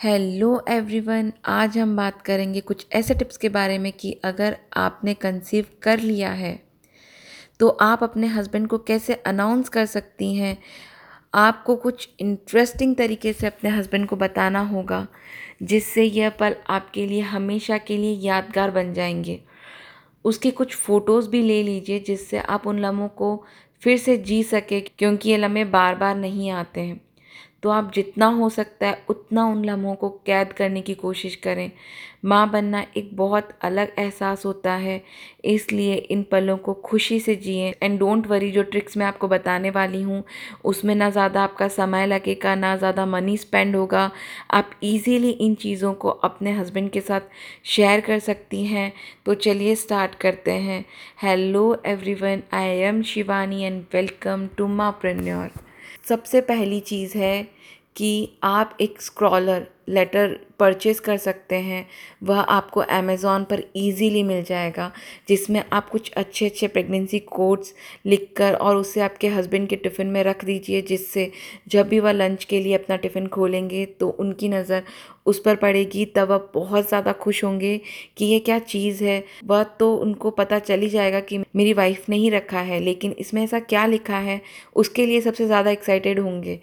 Hello everyone आज हम बात करेंगे कुछ ऐसे टिप्स के बारे में कि अगर आपने कंसीव कर लिया है तो आप अपने हस्बैंड को कैसे अनाउंस कर सकती हैं? आपको कुछ इंटरेस्टिंग तरीके से अपने हस्बैंड को बताना होगा, जिससे यह पल आपके लिए हमेशा के लिए यादगार बन जाएँगे। उसके कुछ फ़ोटोज़ भी ले लीजिए, जिससे आप उन लम्हों को फिर से जी सके, क्योंकि ये लम्हे बार बार नहीं आते हैं। तो आप जितना हो सकता है उतना उन लम्हों को कैद करने की कोशिश करें। माँ बनना एक बहुत अलग एहसास होता है, इसलिए इन पलों को खुशी से जिए। एंड डोंट वरी जो ट्रिक्स मैं आपको बताने वाली हूँ, उसमें ना ज़्यादा आपका समय लगेगा, ना ज़्यादा मनी स्पेंड होगा। आप इजीली इन चीज़ों को अपने हस्बैंड के साथ शेयर कर सकती हैं। तो चलिए स्टार्ट करते हैं। Hello everyone I am Shivani and welcome to mompreneur सबसे पहली चीज़ है कि आप एक स्क्रॉलर लेटर परचेज़ कर सकते हैं। वह आपको अमेज़ोन पर इजीली मिल जाएगा, जिसमें आप कुछ अच्छे अच्छे प्रेगनेंसी कोड्स लिखकर और उसे आपके हस्बैंड के टिफ़िन में रख दीजिए, जिससे जब भी वह लंच के लिए अपना टिफ़िन खोलेंगे तो उनकी नज़र उस पर पड़ेगी, तब वह बहुत ज़्यादा खुश होंगे कि ये क्या चीज़ है। वह तो उनको पता चल ही जाएगा कि मेरी वाइफ ने ही रखा है, लेकिन इसमें ऐसा क्या लिखा है, उसके लिए सबसे ज़्यादा एक्साइटेड होंगे।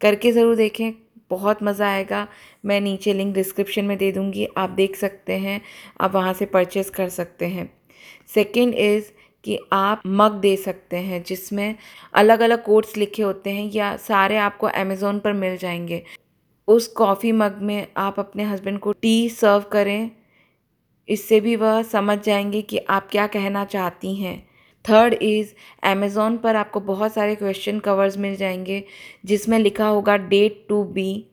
करके ज़रूर देखें, बहुत मज़ा आएगा। मैं नीचे लिंक डिस्क्रिप्शन में दे दूँगी, आप देख सकते हैं, आप वहाँ से परचेज़ कर सकते हैं। सेकेंड इज़ कि आप मग दे सकते हैं, जिसमें अलग अलग कोड्स लिखे होते हैं, या सारे आपको अमेज़ोन पर मिल जाएँगे। उस कॉफ़ी मग में आप अपने हस्बैंड को टी सर्व करें। इससे भी वह समझ जाएँगे कि आप क्या कहना चाहती हैं। थर्ड इज़ अमेज़ोन पर आपको बहुत सारे क्वेश्चन कवर्स मिल जाएँगे, जिसमें लिखा होगा डेट टू बी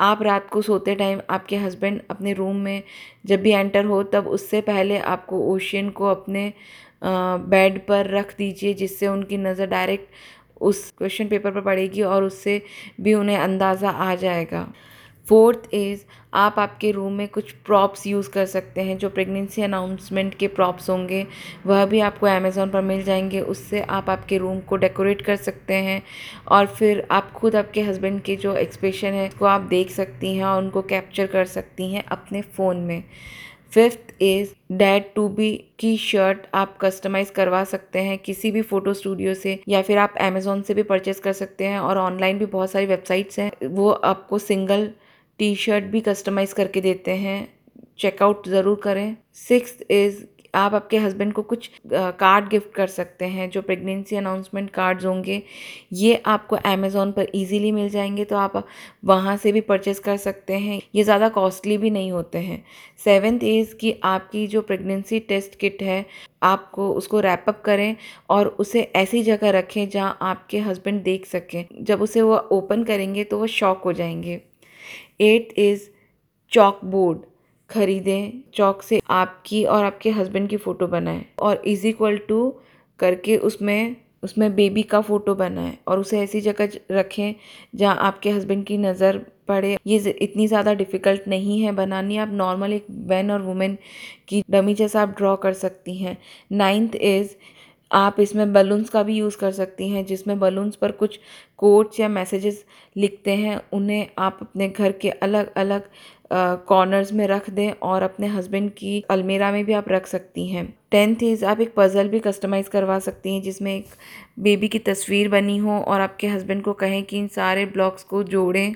आप रात को सोते टाइम आपके हस्बैंड अपने रूम में जब भी एंटर हो, तब उससे पहले आपको ओशियन को अपने बेड पर रख दीजिए, जिससे उनकी नज़र डायरेक्ट उस क्वेश्चन पेपर पर पड़ेगी और उससे भी उन्हें अंदाज़ा आ जाएगा। फोर्थ इज़ आप आपके रूम में कुछ प्रॉप्स यूज़ कर सकते हैं जो प्रेगनेंसी अनाउंसमेंट के प्रॉप्स होंगे। वह भी आपको अमेज़ोन पर मिल जाएँगे। उससे आप आपके रूम को डेकोरेट कर सकते हैं और फिर आप खुद आपके हस्बैंड के जो एक्सप्रेशन है वो आप देख सकती हैं और उनको कैप्चर कर सकती हैं अपने फ़ोन में। Fifth is dad to be की शर्ट आप कस्टमाइज़ करवा सकते हैं किसी भी फ़ोटो स्टूडियो से या फिर आप अमेज़ोन से भी परचेज़ कर सकते हैं और ऑनलाइन भी बहुत सारी वेबसाइट्स हैं। वो आपको सिंगल टी शर्ट भी कस्टमाइज़ करके देते हैं। चेकआउट ज़रूर करें। सिक्स इज़ आप आपके हस्बैंड को कुछ कार्ड गिफ्ट कर सकते हैं, जो प्रेगनेंसी अनाउंसमेंट कार्ड्स होंगे, ये आपको अमेज़ोन पर इजीली मिल जाएँगे तो आप वहाँ से भी परचेज़ कर सकते हैं। ये ज़्यादा कॉस्टली भी नहीं होते हैं। सेवेंथ इज़ कि आपकी जो प्रेगनेंसी टेस्ट किट है, आपको उसको रैपअप करें और उसे ऐसी जगह रखें जहाँ आपके हस्बैंड देख सकें। जब उसे वो ओपन करेंगे तो वो शॉक हो जाएँगे। एट इज़ चॉक बोर्ड खरीदें, चौक से आपकी और आपके हस्बैंड की फ़ोटो बनाएँ और इज़ इक्वल टू करके उसमें उसमें बेबी का फ़ोटो बनाएँ और उसे ऐसी जगह रखें जहाँ आपके हस्बैंड की नज़र पड़े। ये इतनी ज़्यादा डिफ़िकल्ट नहीं है बनानी। आप नॉर्मल एक मैन और वुमेन की डमी जैसा आप ड्रॉ कर सकती हैं। नाइन्थ इज़ आप इसमें बलून्स का भी यूज़ कर सकती हैं, जिसमें बलून्स पर कुछ कोट्स या मैसेजेस लिखते हैं, उन्हें आप अपने घर के अलग अलग कॉर्नर्स में रख दें और अपने हस्बैंड की अलमेरा में भी आप रख सकती हैं। टेंथ इज़ आप एक पज़ल भी कस्टमाइज़ करवा सकती हैं, जिसमें एक बेबी की तस्वीर बनी हो और आपके हस्बैंड को कहें कि इन सारे ब्लॉक्स को जोड़ें।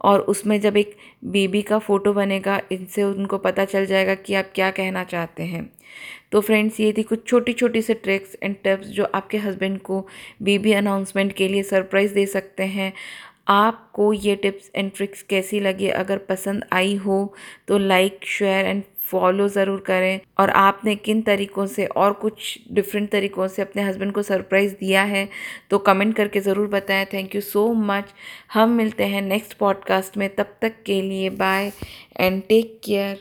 और उसमें जब एक बेबी का फ़ोटो बनेगा, इनसे उनको पता चल जाएगा कि आप क्या कहना चाहते हैं। तो फ्रेंड्स, ये थी कुछ छोटी छोटी से ट्रिक्स एंड टिप्स जो आपके हस्बैंड को बेबी अनाउंसमेंट के लिए सरप्राइज़ दे सकते हैं। आपको ये टिप्स एंड ट्रिक्स कैसी लगी? अगर पसंद आई हो तो लाइक, शेयर एंड फॉलो ज़रूर करें। और आपने किन तरीक़ों से और कुछ डिफरेंट तरीक़ों से अपने हस्बैंड को सरप्राइज़ दिया है तो कमेंट करके ज़रूर बताएँ। थैंक यू सो मच हम मिलते हैं नेक्स्ट पॉडकास्ट में। तब तक के लिए बाय एंड टेक केयर